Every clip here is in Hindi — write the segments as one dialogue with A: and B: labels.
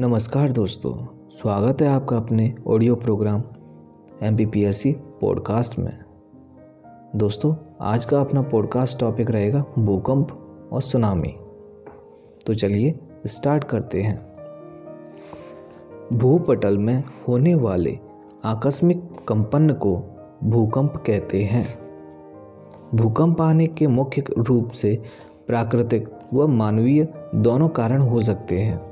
A: नमस्कार दोस्तों, स्वागत है आपका अपने ऑडियो प्रोग्राम एम पॉडकास्ट में। दोस्तों, आज का अपना पॉडकास्ट टॉपिक रहेगा भूकंप और सुनामी तो चलिए स्टार्ट करते हैं। भूपटल में होने वाले आकस्मिक कंपन को भूकंप कहते हैं। भूकंप आने के मुख्य रूप से प्राकृतिक व मानवीय दोनों कारण हो सकते हैं।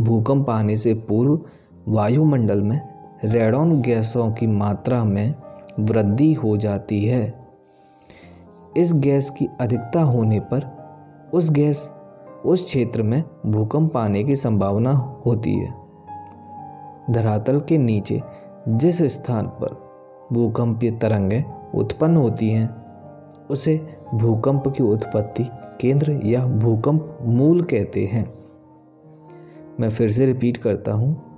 A: भूकंप आने से पूर्व वायुमंडल में रेडॉन गैसों की मात्रा में वृद्धि हो जाती है। इस गैस की अधिकता होने पर उस गैस उस क्षेत्र में भूकंप आने की संभावना होती है। धरातल के नीचे जिस स्थान पर भूकंपीय तरंगें उत्पन्न होती हैं, उसे भूकंप की उत्पत्ति केंद्र या भूकंप मूल कहते हैं। मैं फिर से रिपीट करता हूँ।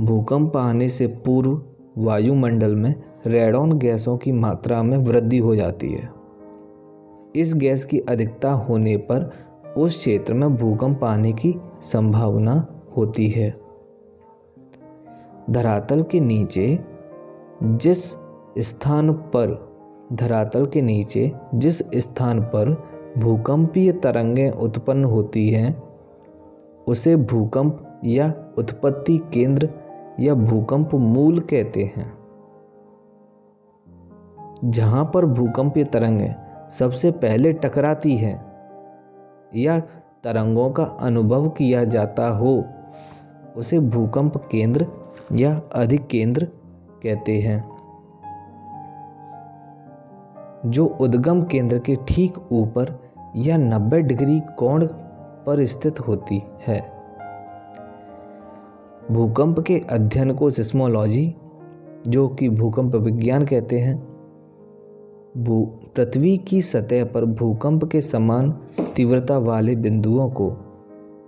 A: भूकंप आने से पूर्व वायुमंडल में रेडॉन गैसों की मात्रा में वृद्धि हो जाती है। इस गैस की अधिकता होने पर उस क्षेत्र में भूकंप आने की संभावना होती है। धरातल के नीचे, जिस स्थान पर, धरातल के नीचे, जिस स्थान पर भूकंपीय तरंगें उत्पन्न होती हैं उसे भूकंप या उत्पत्ति केंद्र या भूकंप मूल कहते हैं। जहाँ पर भूकंपीय तरंगें सबसे पहले टकराती हैं या तरंगों का अनुभव किया जाता हो, उसे भूकंप केंद्र या अधिक केंद्र कहते हैं, जो उद्गम केंद्र के ठीक ऊपर या 90 डिग्री कोण पर स्थित होती है। भूकंप के अध्ययन को सिस्मोलॉजी, जो कि भूकंप विज्ञान कहते हैं, भू, पृथ्वी की सतह पर भूकंप के समान तीव्रता वाले बिंदुओं को,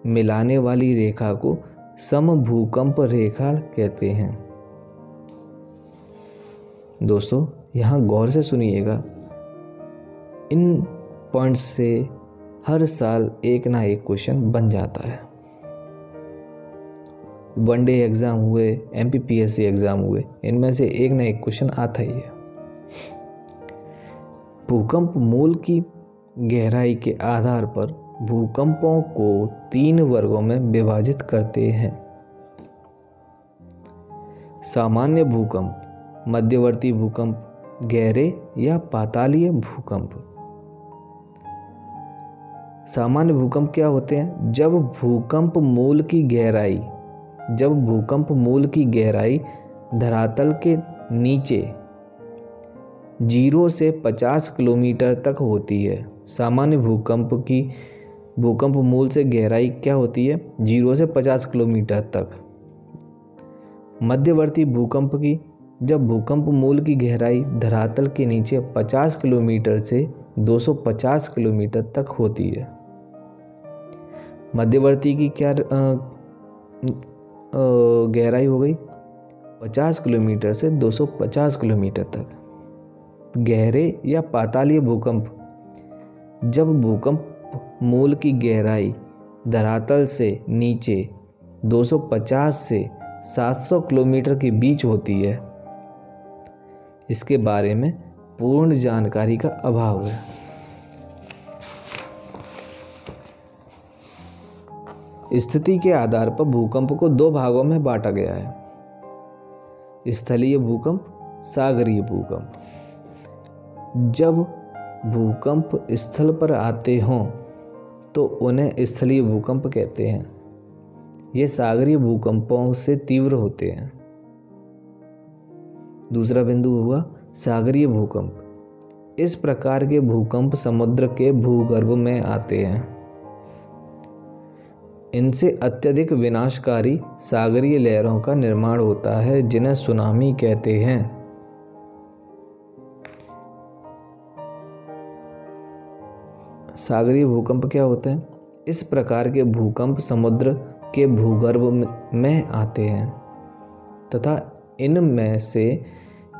A: मिलाने वाली रेखा को सम भूकंप रेखा कहते हैं। दोस्तों, यहाँ गौर से सुनिएगा। इन पॉइंट्स से हर साल एक ना एक क्वेश्चन बन जाता है। वनडे एग्ज़ाम हुए M P P S C exam हुए, इनमें से एक ना एक क्वेश्चन आता ही है। भूकंप मूल की गहराई के आधार पर भूकंपों को तीन वर्गों में विभाजित करते हैं। सामान्य भूकंप, मध्यवर्ती भूकंप, गहरे या पातालीय भूकंप। सामान्य भूकंप क्या होते हैं? जब भूकंप मूल की गहराई, जब भूकंप मूल की गहराई धरातल के नीचे ज़ीरो से पचास किलोमीटर तक होती है। सामान्य भूकंप की, भूकंप मूल से गहराई क्या होती है? ज़ीरो से पचास किलोमीटर तक। मध्यवर्ती भूकंप की, जब भूकंप मूल की गहराई धरातल के नीचे 50 किलोमीटर से 250 किलोमीटर तक होती है। मध्यवर्ती की क्या गहराई हो गई? 50 किलोमीटर से 250 किलोमीटर तक। गहरे या पातालीय भूकंप। जब भूकंप मूल की गहराई धरातल से नीचे 250 से 700 किलोमीटर के बीच होती है, इसके बारे में पूर्ण जानकारी का अभाव है। स्थिति के आधार पर भूकंप को दो भागों में बांटा गया है। स्थलीय भूकंप, सागरीय भूकंप। जब भूकंप स्थल पर आते हों तो उन्हें स्थलीय भूकंप कहते हैं। ये सागरीय भूकंपों से तीव्र होते हैं। दूसरा बिंदु हुआ सागरीय भूकंप। इस प्रकार के भूकंप समुद्र के भूगर्भ में आते हैं। इनसे अत्यधिक विनाशकारी सागरीय लहरों का निर्माण होता है, जिन्हें सुनामी कहते हैं। सागरीय भूकंप क्या होते हैं? इस प्रकार के भूकंप समुद्र के भूगर्भ में आते हैं, तथा इनमें से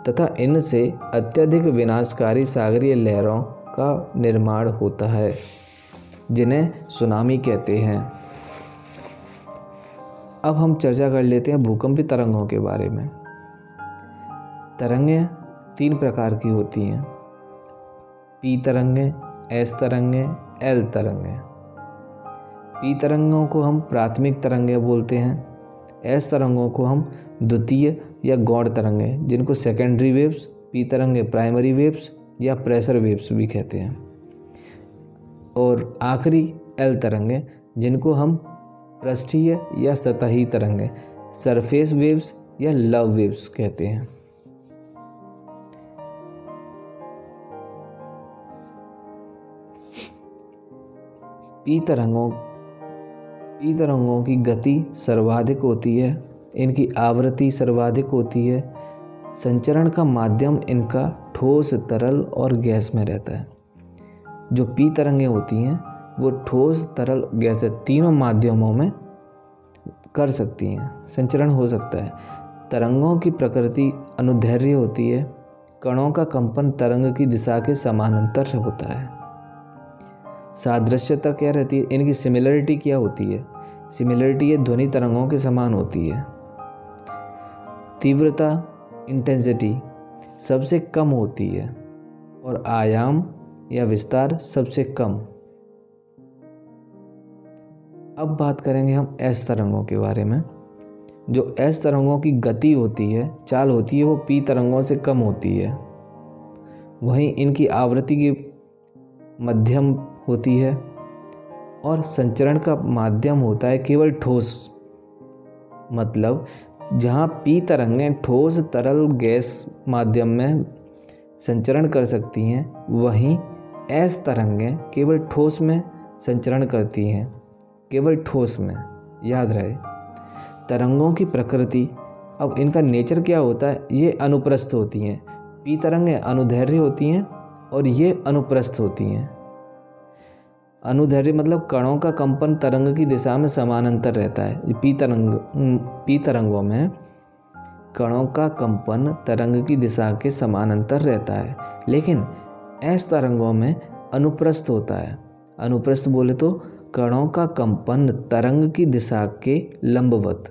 A: तथा इनसे अत्यधिक विनाशकारी सागरीय लहरों का निर्माण होता है, जिन्हें सुनामी कहते हैं। अब हम चर्चा कर लेते हैं भूकंपी तरंगों के बारे में। तरंगें तीन प्रकार की होती हैं। पी तरंगें, एस तरंगें, एल तरंगें। पी तरंगों को हम प्राथमिक तरंगें बोलते हैं। एस तरंगों को हम द्वितीय या गौड़ तरंगें, जिनको सेकेंडरी वेव्स पी तरंगे प्राइमरी वेव्स या प्रेशर वेव्स भी कहते हैं। और आखिरी एल तरंगे, जिनको हम पृष्ठीय या सतही तरंगे सरफेस वेव्स या लव वेव्स कहते हैं। पी तरंगों पी तरंगों की गति सर्वाधिक होती है। इनकी आवृत्ति सर्वाधिक होती है। संचरण का माध्यम इनका ठोस, तरल और गैस में रहता है। जो पी तरंगें होती हैं, वो ठोस, तरल, गैस तीनों माध्यमों में कर सकती हैं। संचरण हो सकता है। तरंगों की प्रकृति अनुधैर्य होती है। कणों का कंपन तरंग की दिशा के समानांतर होता है। सादृश्यता क्या रहती है? इनकी सिमिलरिटी क्या होती है? सिमिलरिटी ये ध्वनि तरंगों के समान होती है। तीव्रता इंटेंसिटी सबसे कम होती है और आयाम या विस्तार सबसे कम। अब बात करेंगे हम एस तरंगों के बारे में। जो एस तरंगों की गति होती है, चाल होती है, वो पी तरंगों से कम होती है। वहीं इनकी आवृत्ति की मध्यम होती है और संचरण का माध्यम होता है केवल ठोस मतलब जहाँ पी तरंगें ठोस तरल गैस माध्यम में संचरण कर सकती हैं, वहीं एस तरंगें केवल ठोस में संचरण करती हैं। केवल ठोस में, याद रहे। तरंगों की प्रकृति, अब इनका नेचर क्या होता है, ये अनुप्रस्थ होती हैं। पी तरंगें अनुधैर्य होती हैं और ये अनुप्रस्थ होती हैं। अनुधैर्य मतलब कणों का कंपन तरंग की दिशा में समानांतर रहता है। पी तरंग पी तरंगों में कणों का कंपन तरंग की दिशा के समानांतर रहता है। लेकिन एस तरंगों में अनुप्रस्थ होता है। अनुप्रस्थ बोले तो कणों का कंपन तरंग की दिशा के लंबवत।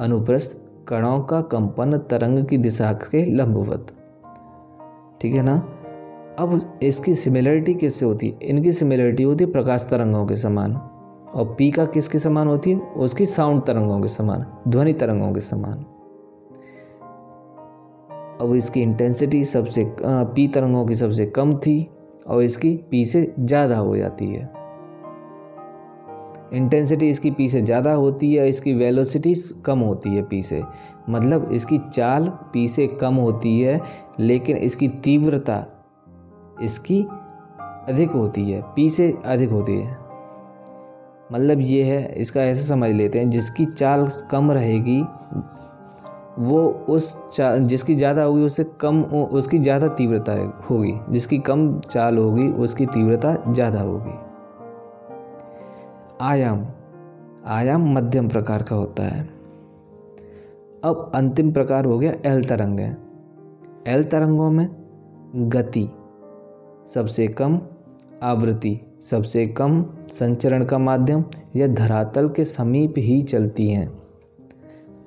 A: अनुप्रस्थ कणों का कंपन तरंग की दिशा के लंबवत। ठीक है ना? अब इसकी सिमिलरिटी किससे होती है? इनकी सिमिलरिटी होती है प्रकाश तरंगों के समान। और पी का किसके समान होती है? उसकी साउंड तरंगों के समान, ध्वनि तरंगों के समान। अब इसकी इंटेंसिटी सबसे पी तरंगों की सबसे कम थी और इसकी पी से ज़्यादा हो जाती है। इंटेंसिटी इसकी पी से ज़्यादा होती है इसकी वेलोसिटी कम होती है पी से। मतलब इसकी चाल पी से कम होती है, लेकिन इसकी तीव्रता इसकी अधिक होती है, पी से अधिक होती है। मतलब ये है, इसका ऐसा समझ लेते हैं, जिसकी चाल कम रहेगी, वो उस चाल, जिसकी ज़्यादा होगी, उससे कम उसकी ज़्यादा तीव्रता होगी। जिसकी कम चाल होगी, उसकी तीव्रता ज़्यादा होगी। आयाम। आयाम मध्यम प्रकार का होता है। अब अंतिम प्रकार हो गया एल तरंग एल तरंगों में गति। सबसे कम आवृत्ति, सबसे कम संचरण का माध्यम यह धरातल के समीप ही चलती हैं।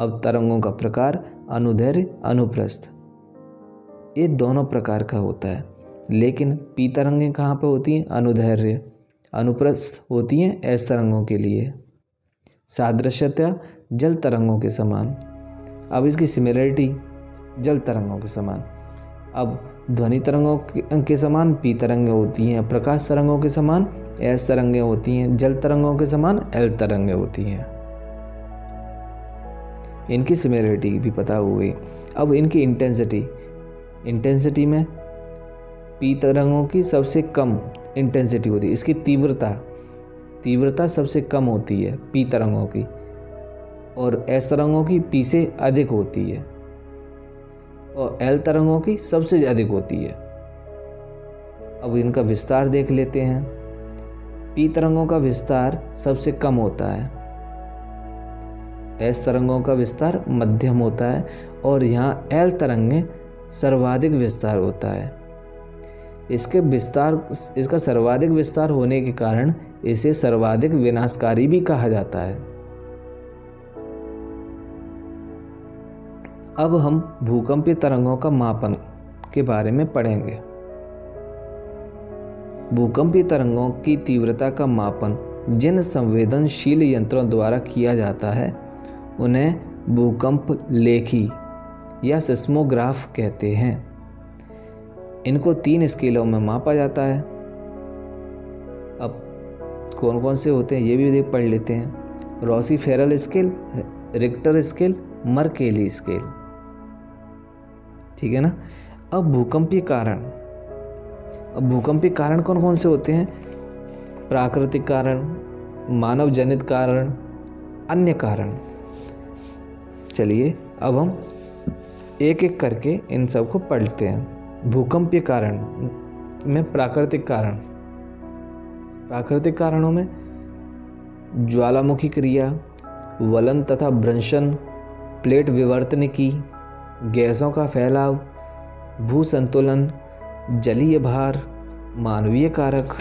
A: अब तरंगों का प्रकार अनुदैर्य अनुप्रस्थ। ये दोनों प्रकार का होता है, लेकिन पी तरंगें कहाँ पर होती हैं? अनुधैर्य अनुप्रस्थ होती हैं एस तरंगों के लिए। सादृश्यता जल तरंगों के समान। अब इसकी सिमिलरिटी जल तरंगों के समान। अब ध्वनि तरंगों के समान, पी तरंगें होती हैं, प्रकाश तरंगों के समान एस तरंगें होती हैं, जल तरंगों के समान एल तरंगें होती हैं। इनकी सिमिलरिटी भी पता हो गई। अब इनकी इंटेंसिटी इंटेंसिटी में पी तरंगों की सबसे कम इंटेंसिटी होती है। इसकी तीव्रता तीव्रता सबसे कम होती है पी तरंगों की, और एस तरंगों की पी से अधिक होती है। और एल तरंगों की सबसे अधिक होती है। अब इनका विस्तार देख लेते हैं। पी तरंगों का विस्तार सबसे कम होता है। एस तरंगों का विस्तार मध्यम होता है और यहाँ एल तरंगे सर्वाधिक विस्तार होता है। इसके विस्तार, इसका सर्वाधिक विस्तार होने के कारण इसे सर्वाधिक विनाशकारी भी कहा जाता है। अब हम भूकंपीय तरंगों का मापन के बारे में पढ़ेंगे। भूकंपीय तरंगों की तीव्रता का मापन जिन संवेदनशील यंत्रों द्वारा किया जाता है, उन्हें भूकंप लेखी या सिस्मोग्राफ कहते हैं। इनको तीन स्केलों में मापा जाता है। अब कौन कौन से होते हैं, ये भी पढ़ लेते हैं। Rossi Forel scale, Richter scale, Mercalli scale. ठीक है ना? अब भूकंपीय कारण। अब भूकंपीय कारण कौन कौन से होते हैं? प्राकृतिक कारण मानव जनित कारण, अन्य कारण। चलिए, अब हम एक एक करके इन सबको पढ़ते हैं। भूकंपीय कारण में प्राकृतिक कारण। प्राकृतिक कारणों में ज्वालामुखी क्रिया, वलन तथा भ्रंशन, प्लेट विवर्तन की गैसों का फैलाव भू संतुलन जलीय भार, मानवीय कारक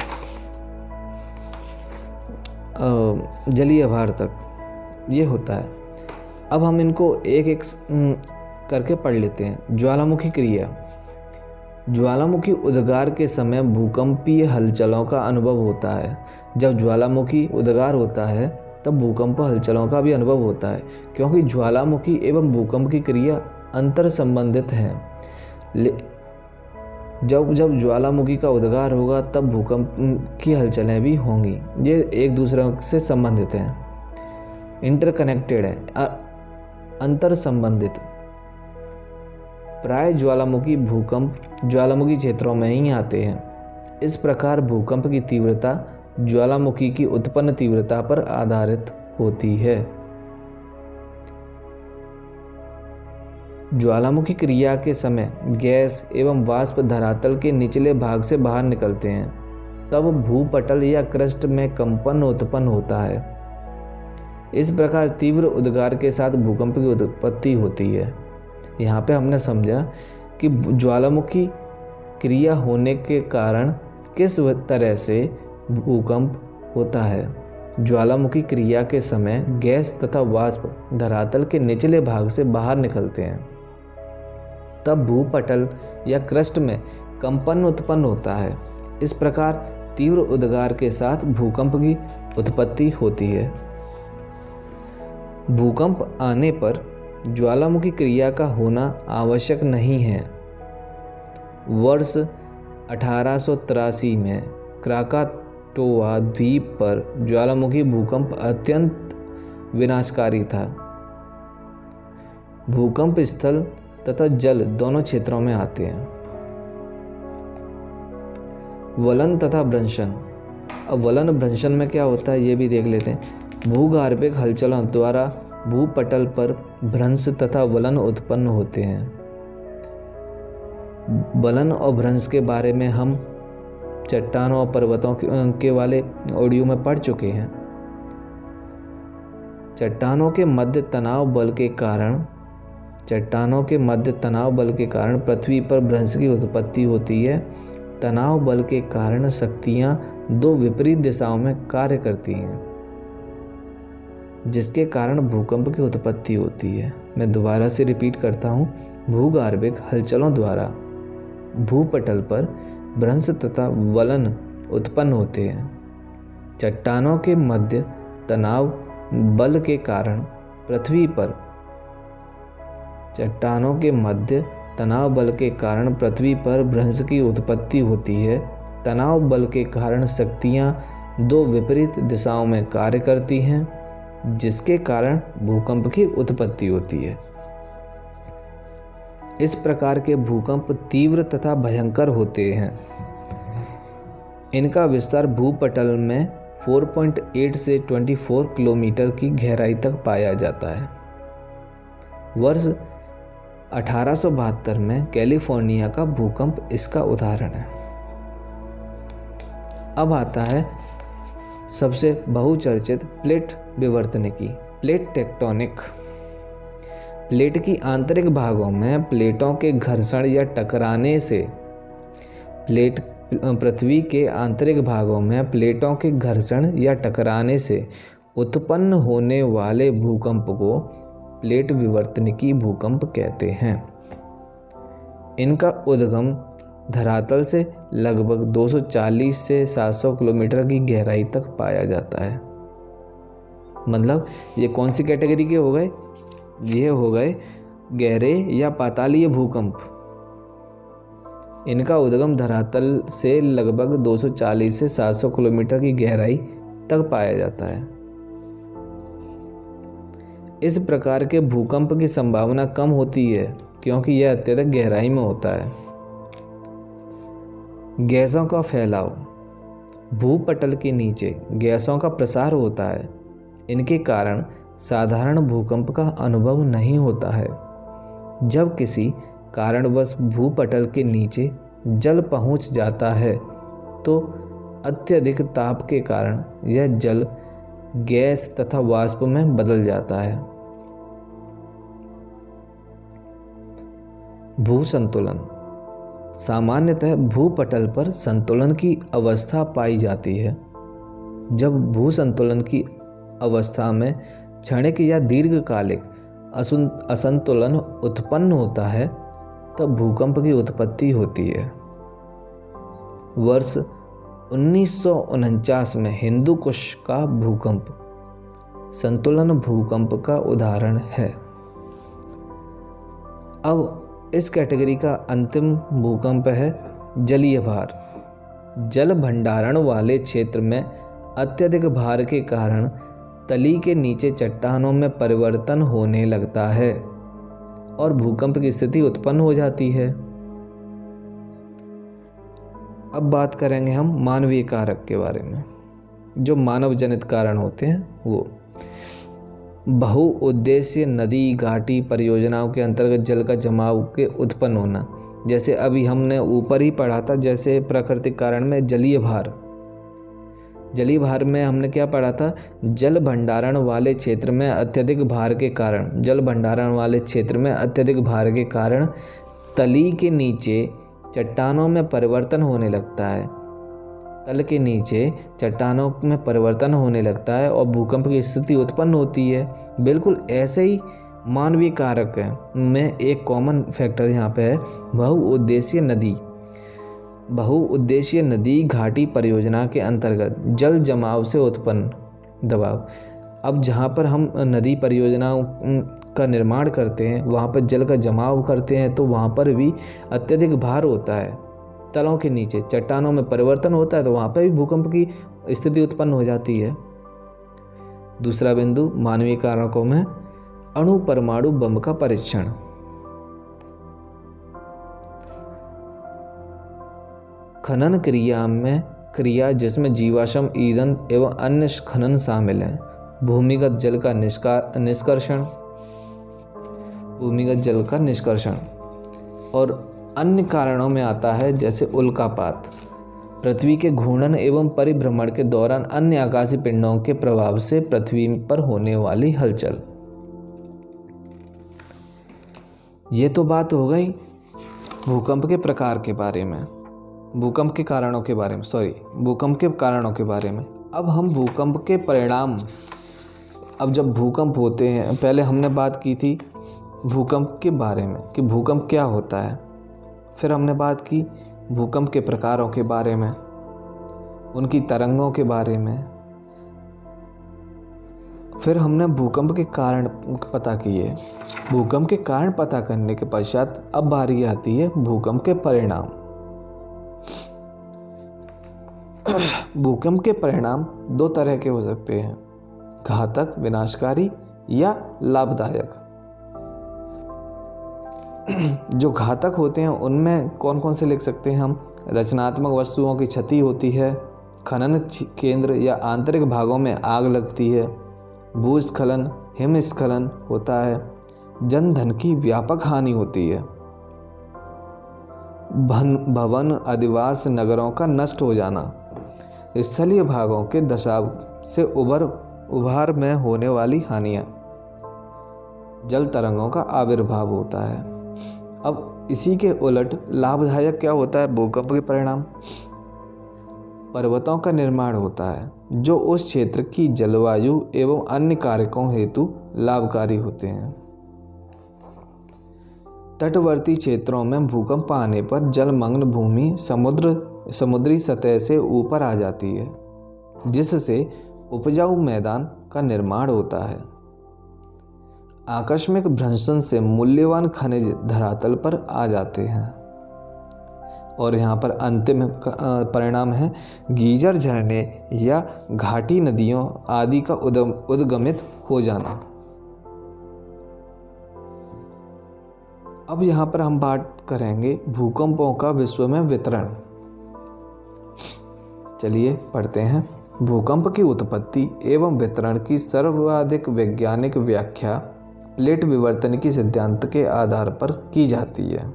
A: जलीय भार तक, ये होता है। अब हम इनको एक एक करके पढ़ लेते हैं। ज्वालामुखी क्रिया। ज्वालामुखी उद्गार के समय भूकंपीय हलचलों का अनुभव होता है। जब ज्वालामुखी उद्गार होता है, तब भूकंप हलचलों का भी अनुभव होता है, क्योंकि ज्वालामुखी एवं भूकंप की क्रिया अंतर संबंधित हैं जब जब ज्वालामुखी का उद्गार होगा, तब भूकंप की हलचलें भी होंगी। ये एक दूसरे से संबंधित हैं। इंटरकनेक्टेड है। अंतर संबंधित प्राय ज्वालामुखी भूकंप ज्वालामुखी क्षेत्रों में ही आते हैं। इस प्रकार भूकंप की तीव्रता ज्वालामुखी की उत्पन्न तीव्रता पर आधारित होती है। ज्वालामुखी क्रिया के समय गैस एवं वाष्प धरातल के निचले भाग से बाहर निकलते हैं। तब भूपटल या क्रस्ट में कंपन उत्पन्न होता है। इस प्रकार तीव्र उद्गार के साथ भूकंप की उत्पत्ति होती है। यहाँ पे हमने समझा कि ज्वालामुखी क्रिया होने के कारण किस तरह से भूकंप होता है। ज्वालामुखी क्रिया के समय गैस तथा वाष्प धरातल के निचले भाग से बाहर निकलते हैं। तब भूपटल या क्रस्ट में कंपन उत्पन्न होता है। इस प्रकार तीव्र उद्गार के साथ भूकंप की उत्पत्ति होती है। भूकंप आने पर ज्वालामुखी क्रिया का होना आवश्यक नहीं है। वर्ष अठारह सौ तिरासी में क्राकाटोवा द्वीप पर ज्वालामुखी भूकंप अत्यंत विनाशकारी था। भूकंप स्थल तथा जल दोनों क्षेत्रों में आते हैं। वलन तथा भ्रंशन। अब वलन भ्रंशन में क्या होता है, ये भी देख लेते हैं। भूगार्भिक हलचलों द्वारा भूपटल पर भ्रंश तथा वलन उत्पन्न होते हैं। वलन और भ्रंश के बारे में हम चट्टानों और पर्वतों के वाले ऑडियो में पढ़ चुके हैं। चट्टानों के मध्य तनाव बल के कारण चट्टानों के मध्य तनाव बल के कारण पृथ्वी पर भ्रंश की उत्पत्ति होती है। तनाव बल के कारण शक्तियाँ दो विपरीत दिशाओं में कार्य करती हैं, जिसके कारण भूकंप की उत्पत्ति होती है। मैं दोबारा से रिपीट करता हूँ, भूगार्भिक हलचलों द्वारा। भूपटल पर भ्रंश तथा वलन उत्पन्न होते हैं। चट्टानों के मध्य तनाव बल के कारण पृथ्वी पर चट्टानों के मध्य तनाव बल के कारण पृथ्वी पर भ्रंश की उत्पत्ति होती है। तनाव बल के कारण शक्तियाँ दो विपरीत दिशाओं में कार्य करती हैं, जिसके कारण भूकंप की उत्पत्ति होती है। इस प्रकार के भूकंप तीव्र तथा भयंकर होते हैं। इनका विस्तार भूपटल में 4.8 से 24 किलोमीटर की गहराई तक पाया जाता है। वर्ष अठारह सौ बहत्तर में कैलिफ़ोर्निया का भूकंप इसका उदाहरण है। अब आता है सबसे बहुचर्चित प्लेट विवर्तन की, प्लेट टेक्टोनिक। प्लेट की आंतरिक भागों में प्लेटों के घर्षण या टकराने से प्लेट, पृथ्वी के आंतरिक भागों में प्लेटों के घर्षण या टकराने से उत्पन्न होने वाले भूकंप को प्लेट विवर्तनिकी भूकंप कहते हैं। इनका उद्गम धरातल से लगभग 240 से 700 किलोमीटर की गहराई तक पाया जाता है। मतलब ये कौन सी कैटेगरी के हो गए? ये हो गए गहरे या पातालीय भूकंप। इनका उद्गम धरातल से लगभग 240 से 700 किलोमीटर की गहराई तक पाया जाता है। इस प्रकार के भूकंप की संभावना कम होती है, क्योंकि यह अत्यधिक गहराई में होता है। गैसों का फैलाव। भूपटल के नीचे गैसों का प्रसार होता है। इनके कारण साधारण भूकंप का अनुभव नहीं होता है। जब किसी कारणवश भूपटल के नीचे जल पहुँच जाता है तो अत्यधिक ताप के कारण यह जल गैस तथा वाष्प में बदल जाता है। भू संतुलन सामान्यतः भूपटल पर संतुलन की अवस्था पाई जाती है। जब भू संतुलन की अवस्था में क्षणिक या दीर्घकालिक असंतुलन उत्पन्न होता है, तब भूकंप की उत्पत्ति होती है। वर्ष उन्नीस सौ उनचास में हिंदू कुश का भूकंप। संतुलन भूकंप का उदाहरण है। अब इस कैटेगरी का अंतिम भूकंप है जलीय भार। जल भंडारण वाले क्षेत्र में अत्यधिक भार के कारण तली के नीचे चट्टानों में परिवर्तन होने लगता है और भूकंप की स्थिति उत्पन्न हो जाती है। अब बात करेंगे हम मानवीय कारक के बारे में। जो मानव जनित कारण होते हैं, वो। बहुउद्देश्य नदी, घाटी परियोजनाओं के अंतर्गत जल का जमाव के उत्पन्न होना। जैसे अभी हमने ऊपर ही पढ़ा था, जैसे प्राकृतिक कारण में जलीय भार। जलीय भार में हमने क्या पढ़ा था? जल भंडारण वाले क्षेत्र में अत्यधिक भार के कारण। जल भंडारण वाले क्षेत्र में अत्यधिक भार के कारण। तली के नीचे चट्टानों में परिवर्तन होने लगता है। तल के नीचे चट्टानों में परिवर्तन होने लगता है और भूकंप की स्थिति उत्पन्न होती है। बिल्कुल ऐसे ही मानवीय कारक में एक कॉमन फैक्टर यहाँ पे है बहुउद्देशीय नदी। बहुउद्देशीय नदी घाटी परियोजना के अंतर्गत जल जमाव से उत्पन्न दबाव। अब जहाँ पर हम नदी परियोजनाओं का निर्माण करते हैं, वहाँ पर जल का जमाव करते हैं तो वहाँ पर भी अत्यधिक भार होता है। तलों के नीचे, चट्टानों में परिवर्तन होता है तो वहाँ पर भी भूकंप की स्थिति उत्पन्न हो जाती है। दूसरा बिंदु, मानवीय कारकों में अणु परमाणु बम का परीक्षण। खनन क्रिया में, क्रिया जिसमें जीवाश्म, ईंधन एवं अन्य खनन शामिल हैं। भूमिगत जल का निष्कार निष्कर्षण। भूमिगत जल का निष्कर्षण। और अन्य कारणों में आता है, जैसे उल्कापात। पृथ्वी के घूर्णन एवं परिभ्रमण के दौरान अन्य आकाशीय पिंडों के प्रभाव से पृथ्वी पर होने वाली हलचल। ये तो बात हो गई भूकंप के प्रकार के बारे में। भूकंप के कारणों के बारे में सॉरी भूकंप के कारणों के बारे में। अब हम भूकंप के परिणाम अब जब भूकंप होते हैं, पहले हमने बात की थी भूकंप के बारे में कि भूकंप क्या होता है। फिर हमने बात की भूकंप के प्रकारों के बारे में, उनकी तरंगों के बारे में। फिर हमने भूकंप के कारण पता किए। भूकंप के कारण पता करने के पश्चात अब बारी आती है भूकंप के परिणाम। भूकंप के परिणाम दो तरह के हो सकते हैं। घातक, विनाशकारी या लाभदायक। जो घातक होते हैं, उनमें कौन कौन से लिख सकते हैं हम? रचनात्मक वस्तुओं की क्षति होती है, खनन केंद्र या आंतरिक भागों में आग लगती है, भूस्खलन, हिमस्खलन होता है जन धन की व्यापक हानि होती है। भन भवन, अधिवास नगरों का नष्ट हो जाना। स्थलीय भागों के दशाव से उभर उभार में होने वाली हानियाँ। जल तरंगों का आविर्भाव होता है। अब इसी के उलट लाभदायक क्या होता है? भूकंप के परिणाम। पर्वतों का निर्माण होता है, जो उस क्षेत्र की जलवायु एवं अन्य कारकों हेतु लाभकारी होते हैं। तटवर्ती क्षेत्रों में भूकंप आने पर जलमग्न भूमि समुद्र, समुद्री सतह से ऊपर आ जाती है, जिससे उपजाऊ मैदान का निर्माण होता है। आकस्मिक भ्रंशन से मूल्यवान खनिज धरातल पर आ जाते हैं। और यहाँ पर अंतिम परिणाम है, गीजर झरने या घाटी नदियों आदि का उद्गमित हो जाना। अब यहाँ पर हम बात करेंगे भूकंपों का विश्व में वितरण। चलिए पढ़ते हैं। भूकंप की उत्पत्ति एवं वितरण की सर्वाधिक वैज्ञानिक व्याख्या प्लेट विवर्तन की सिद्धांत के आधार पर की जाती है।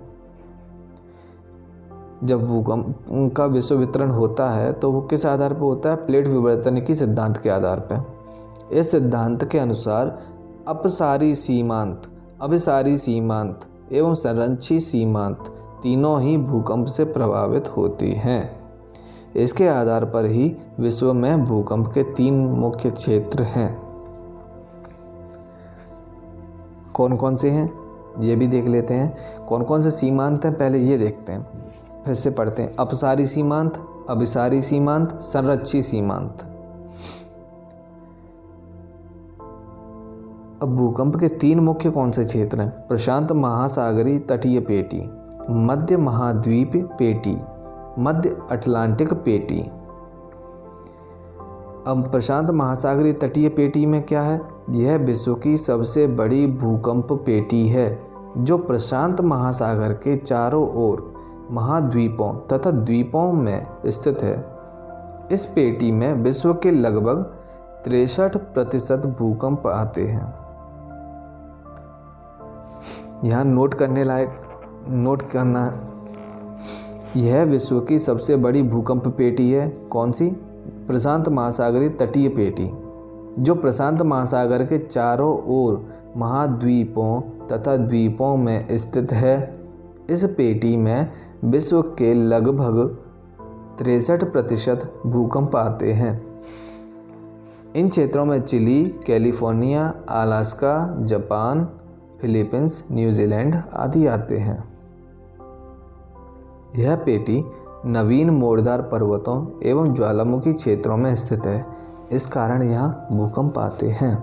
A: जब भूकंप का विश्व वितरण होता है तो वो किस आधार पर होता है? प्लेट विवर्तन की सिद्धांत के आधार पर। इस सिद्धांत के अनुसार अपसारी सीमांत, अभिसारी सीमांत एवं संरक्षी सीमांत तीनों ही भूकंप से प्रभावित होती हैं। इसके आधार पर ही विश्व में भूकंप के तीन मुख्य क्षेत्र हैं। कौन कौन से हैं? ये भी देख लेते हैं। कौन कौन से सीमांत हैं? पहले ये देखते हैं। फिर से पढ़ते हैं। अपसारी सीमांत, अभिसारी सीमांत, संरक्षी सीमांत। अब भूकंप के तीन मुख्य कौन से क्षेत्र हैं? प्रशांत महासागरी तटीय पेटी, मध्य महाद्वीप पेटी। मध्य अटलांटिक पेटी। अब प्रशांत महासागरी तटीय पेटी में क्या है? यह विश्व की सबसे बड़ी भूकंप पेटी है, जो प्रशांत महासागर के चारों ओर महाद्वीपों तथा द्वीपों में स्थित है। इस पेटी में विश्व के लगभग तिरसठ प्रतिशत भूकंप आते हैं। यहाँ नोट करने लायक, नोट करना यह विश्व की सबसे बड़ी भूकंप पेटी है। कौन सी? प्रशांत महासागरी तटीय पेटी, जो प्रशांत महासागर के चारों ओर महाद्वीपों तथा द्वीपों में स्थित है। इस पेटी में विश्व के लगभग तिरसठ प्रतिशत भूकंप आते हैं। इन क्षेत्रों में Chile, California, Alaska, Japan, Philippines, New Zealand आदि आते हैं। यह पेटी नवीन मोड़दार पर्वतों एवं ज्वालामुखी क्षेत्रों में स्थित है। इस कारण यहाँ भूकंप आते हैं।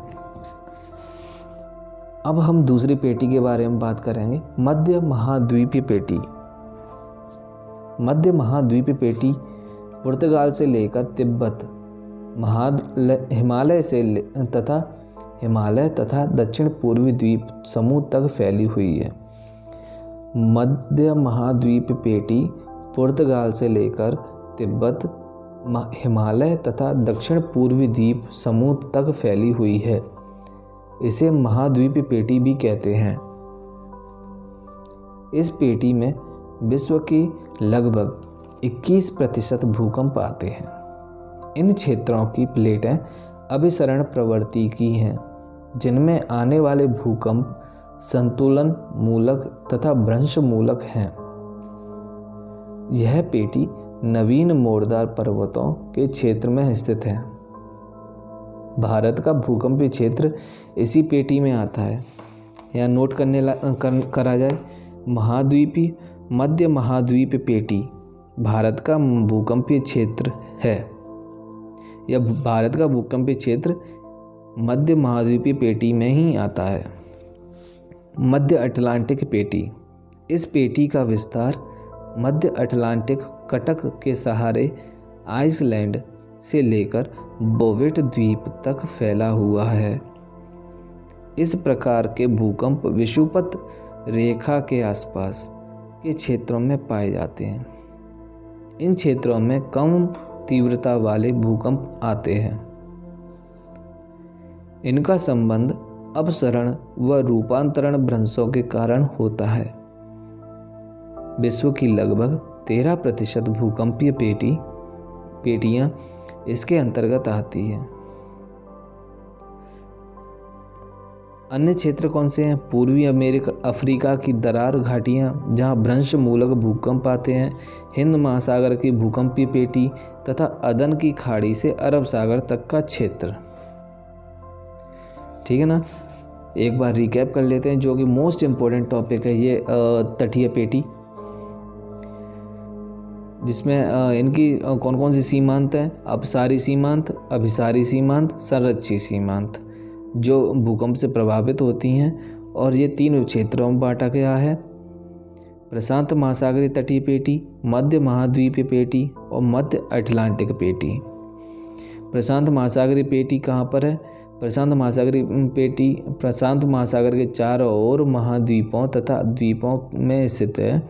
A: अब हम दूसरी पेटी के बारे में बात करेंगे। मध्य महाद्वीपीय पेटी। मध्य द्वीपीय पेटी पुर्तगाल से लेकर तिब्बत महा हिमालय से तथा हिमालय तथा दक्षिण पूर्वी द्वीप समूह तक फैली हुई है। मध्य महाद्वीप पेटी पुर्तगाल से लेकर तिब्बत हिमालय तथा दक्षिण पूर्वी द्वीप समूह तक फैली हुई है। इसे महाद्वीप पेटी भी कहते हैं। इस पेटी में विश्व की लगभग 21 प्रतिशत भूकंप आते हैं। इन क्षेत्रों की प्लेटें अभिसरण प्रवृत्ति की हैं, जिनमें आने वाले भूकंप संतुलन मूलक तथा भ्रंश मूलक हैं। यह पेटी नवीन मोड़दार पर्वतों के क्षेत्र में स्थित है। भारत का भूकंपीय क्षेत्र इसी पेटी में आता है। यहाँ नोट करने कर, करा जाए महाद्वीपी मध्य महाद्वीप पेटी भारत का भूकंपीय क्षेत्र है। यह भारत का भूकंपीय क्षेत्र मध्य महाद्वीपीय पेटी में ही आता है। मध्य अटलांटिक पेटी। इस पेटी का विस्तार मध्य अटलांटिक कटक के सहारे आइसलैंड से लेकर बोवेट द्वीप तक फैला हुआ है। इस प्रकार के भूकंप विषुपत रेखा के आसपास के क्षेत्रों में पाए जाते हैं। इन क्षेत्रों में कम तीव्रता वाले भूकंप आते हैं। इनका संबंध अपसरण व रूपांतरण भ्रंशों के कारण होता है। विश्व की लगभग तेरह प्रतिशत भूकंपीय पेटी, पेटियाँ इसके अंतर्गत आती हैं। अन्य क्षेत्र कौन से हैं? पूर्वी अमेरिका, अफ्रीका की दरार घाटियाँ, जहाँ भ्रंश मूलक भूकंप आते हैं। हिंद महासागर की भूकंपीय पेटी तथा अदन की खाड़ी से अरब सागर तक का क्षेत्र। ठीक है ना? एक बार रिकैप कर लेते हैं, जो कि मोस्ट इम्पोर्टेंट टॉपिक है ये तटीय पेटी। जिसमें इनकी कौन कौन सी सीमांत हैं? अपसारी सीमांत अभिसारी सीमांत, संरक्षी सीमांत, जो भूकंप से प्रभावित होती हैं। और ये तीन क्षेत्रों में बांटा गया है। प्रशांत महासागरीय तटीय पेटी, मध्य महाद्वीपीय पेटी और मध्य अटलांटिक पेटी। प्रशांत महासागरीय पेटी कहाँ पर है? प्रशांत महासागरीय पेटी प्रशांत महासागर के चारों ओर महाद्वीपों तथा द्वीपों में स्थित है।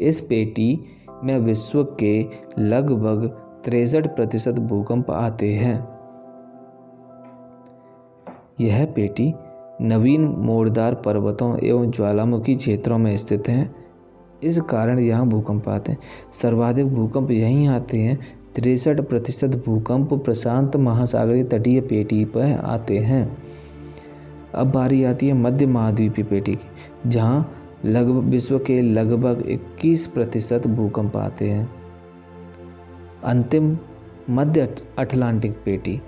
A: इस पेटी में विश्व के लगभग तिरसठ प्रतिशत भूकंप आते हैं। यह पेटी नवीन मोड़दार पर्वतों एवं ज्वालामुखी क्षेत्रों में स्थित है। इस कारण यहाँ भूकंप आते हैं। सर्वाधिक भूकंप यहीं आते हैं तिरसठ प्रतिशत भूकंप प्रशांत महासागरीय तटीय पेटी पर आते हैं। अब बारी आती है मध्य महाद्वीपीय पेटी की, जहाँ लगभग विश्व के लगभग 21 प्रतिशत भूकंप आते हैं। अंतिम मध्य अटलांटिक पेटी,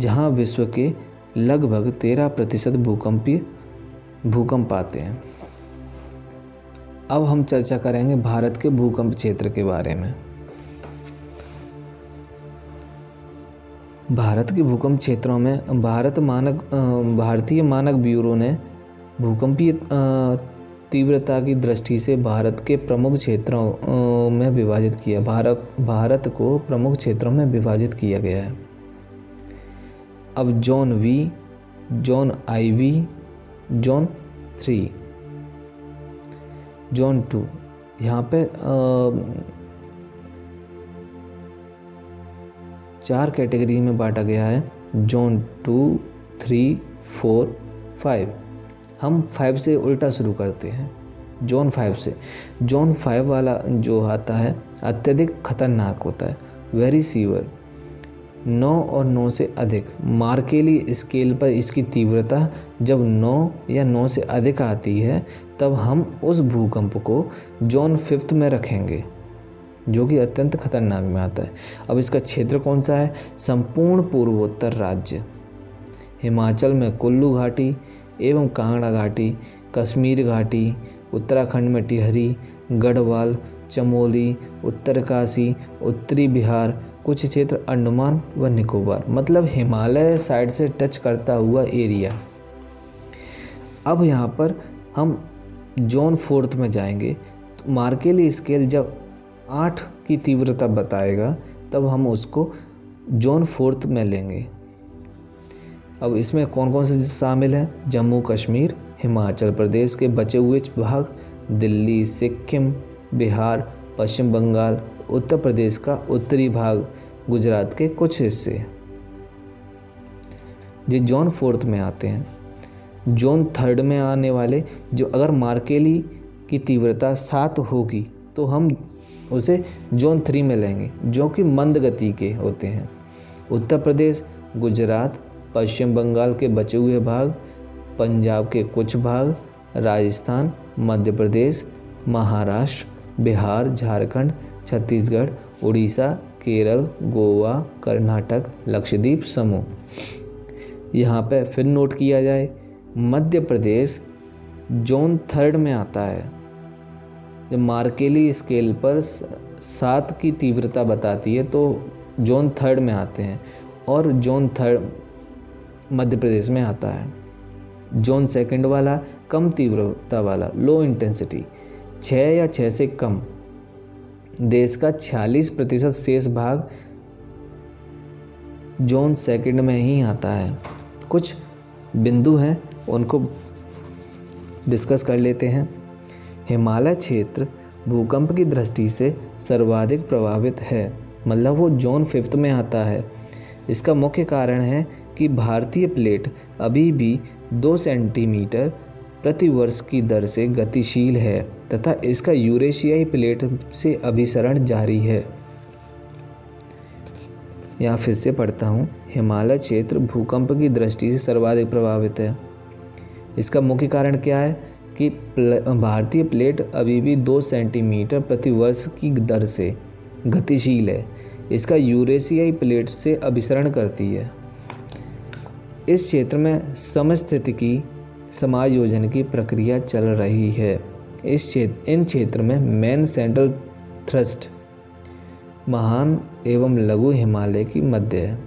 A: जहाँ विश्व के लगभग 13 प्रतिशत भूकंपीय भूकंप आते हैं। अब हम चर्चा करेंगे भारत के भूकंप क्षेत्र के बारे में। भारत के भूकंप क्षेत्रों में भारत मानक भारतीय मानक ब्यूरो ने भूकंपीय तीव्रता की दृष्टि से भारत के प्रमुख क्षेत्रों में विभाजित किया। भारत भारत को प्रमुख क्षेत्रों में विभाजित किया गया है। अब zone V zone I V zone three zone two यहाँ पे चार कैटेगरी में बांटा गया है, zone two, three, four, five. हम फाइव से उल्टा शुरू करते हैं, जोन फाइव से। जोन फाइव वाला जो आता है, अत्यधिक खतरनाक होता है वेरी सीवर नौ और नौ से अधिक। मार्केली स्केल पर इसकी तीव्रता जब नौ या नौ से अधिक आती है, तब हम उस भूकंप को जोन फिफ्थ में रखेंगे। जो कि अत्यंत खतरनाक में आता है। अब इसका क्षेत्र कौन सा है? संपूर्ण पूर्वोत्तर राज्य। हिमाचल में कुल्लू घाटी एवं कांगड़ा घाटी, कश्मीर घाटी, उत्तराखंड में टिहरी, गढ़वाल, चमोली, उत्तरकाशी, उत्तरी बिहार, कुछ क्षेत्र अंडमान व निकोबार मतलब हिमालय साइड से टच करता हुआ एरिया। अब यहाँ पर हम जोन फोर्थ में जाएँगे। तो मार्केली स्केल जब आठ की तीव्रता बताएगा, तब हम उसको जोन फोर्थ में लेंगे। अब इसमें कौन कौन से शामिल हैं? जम्मू, कश्मीर, हिमाचल प्रदेश के बचे हुए भाग, दिल्ली, सिक्किम, बिहार, पश्चिम बंगाल, उत्तर प्रदेश का उत्तरी भाग, गुजरात के कुछ हिस्से। जो जोन फोर्थ में आते हैं। जोन थर्ड में आने वाले, जो अगर मार्केली की तीव्रता सात होगी तो हम उसे जोन थ्री में लेंगे, जो कि मंद गति के होते हैं। उत्तर प्रदेश, गुजरात, पश्चिम बंगाल के बचे हुए भाग, पंजाब के कुछ भाग, राजस्थान, मध्य प्रदेश, महाराष्ट्र, बिहार, झारखंड, छत्तीसगढ़, उड़ीसा, केरल, गोवा, कर्नाटक, लक्षद्वीप समूह। यहाँ पे फिर नोट किया जाए, मध्य प्रदेश जोन थर्ड में आता है मार्केली स्केल पर सात की तीव्रता बताती है तो जोन थर्ड में आते हैं और जोन थर्ड मध्य प्रदेश में आता है। जोन सेकंड वाला कम तीव्रता वाला लो इंटेंसिटी छः या छः से कम, देश का छियालीस प्रतिशत शेष भाग जोन सेकंड में ही आता है। कुछ बिंदु हैं, उनको डिस्कस कर लेते हैं। हिमालय क्षेत्र भूकंप की दृष्टि से सर्वाधिक प्रभावित है। मतलब वो जोन फिफ्थ में आता है। इसका मुख्य कारण है कि भारतीय प्लेट अभी भी दो सेंटीमीटर प्रति वर्ष की दर से गतिशील है तथा इसका यूरेशियाई प्लेट से अभिसरण जारी है। यहाँ फिर से पढ़ता हूँ। हिमालय क्षेत्र भूकंप की दृष्टि से सर्वाधिक प्रभावित है। इसका मुख्य कारण क्या है? कि भारतीय प्लेट अभी भी दो सेंटीमीटर प्रति वर्ष की दर से गतिशील है। इसका यूरेशियाई प्लेट से अभिसरण करती है। इस क्षेत्र में समस्थितिकी समायोजन की प्रक्रिया चल रही है। इस क्षेत्र इन क्षेत्र में मेन सेंट्रल थ्रस्ट महान एवं लघु हिमालय की मध्य है।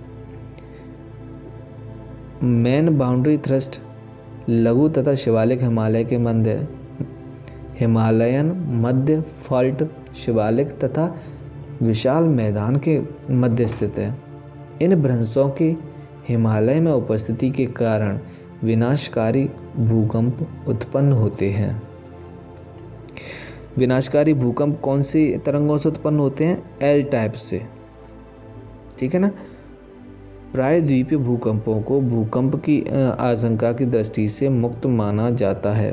A: मेन बाउंड्री थ्रस्ट लघु तथा शिवालिक हिमालय के मध्य, हिमालयन मध्य फॉल्ट शिवालिक तथा विशाल मैदान के मध्य स्थित है। इन भ्रंशों की हिमालय में उपस्थिति के कारण विनाशकारी भूकंप उत्पन्न होते हैं। विनाशकारी भूकंप कौन सी तरंगों से उत्पन्न होते हैं? एल टाइप से। ठीक है ना? प्राय द्वीपीय भूकंपों को भूकंप की आशंका की दृष्टि से मुक्त माना जाता है।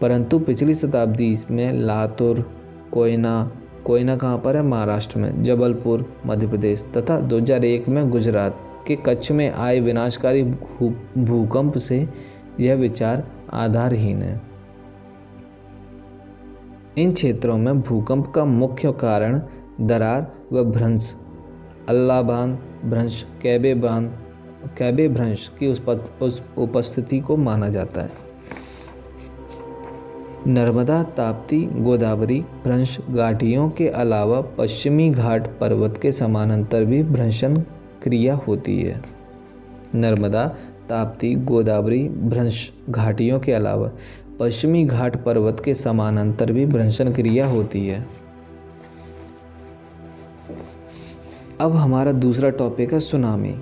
A: परंतु पिछली शताब्दी में लातूर, कोयना कोयना कहाँ पर है? महाराष्ट्र में, जबलपुर, मध्य प्रदेश तथा 2001 में गुजरात के कच्छ में आए विनाशकारी भूकंप से यह विचार आधारहीन है। इन क्षेत्रों में भूकंप का मुख्य कारण दरार व भ्रंश अल्लाह बाँध भ्रंश कैबे बाँध कैबे भ्रंश की उस उपस्थिति को माना जाता है। नर्मदा, ताप्ती, गोदावरी भ्रंश घाटियों के अलावा पश्चिमी घाट पर्वत के समानांतर भी भ्रंशन क्रिया होती है। नर्मदा, ताप्ती, गोदावरी भ्रंश घाटियों के अलावा पश्चिमी घाट पर्वत के समानांतर भी भ्रंशन क्रिया होती है। अब हमारा दूसरा टॉपिक है सुनामी।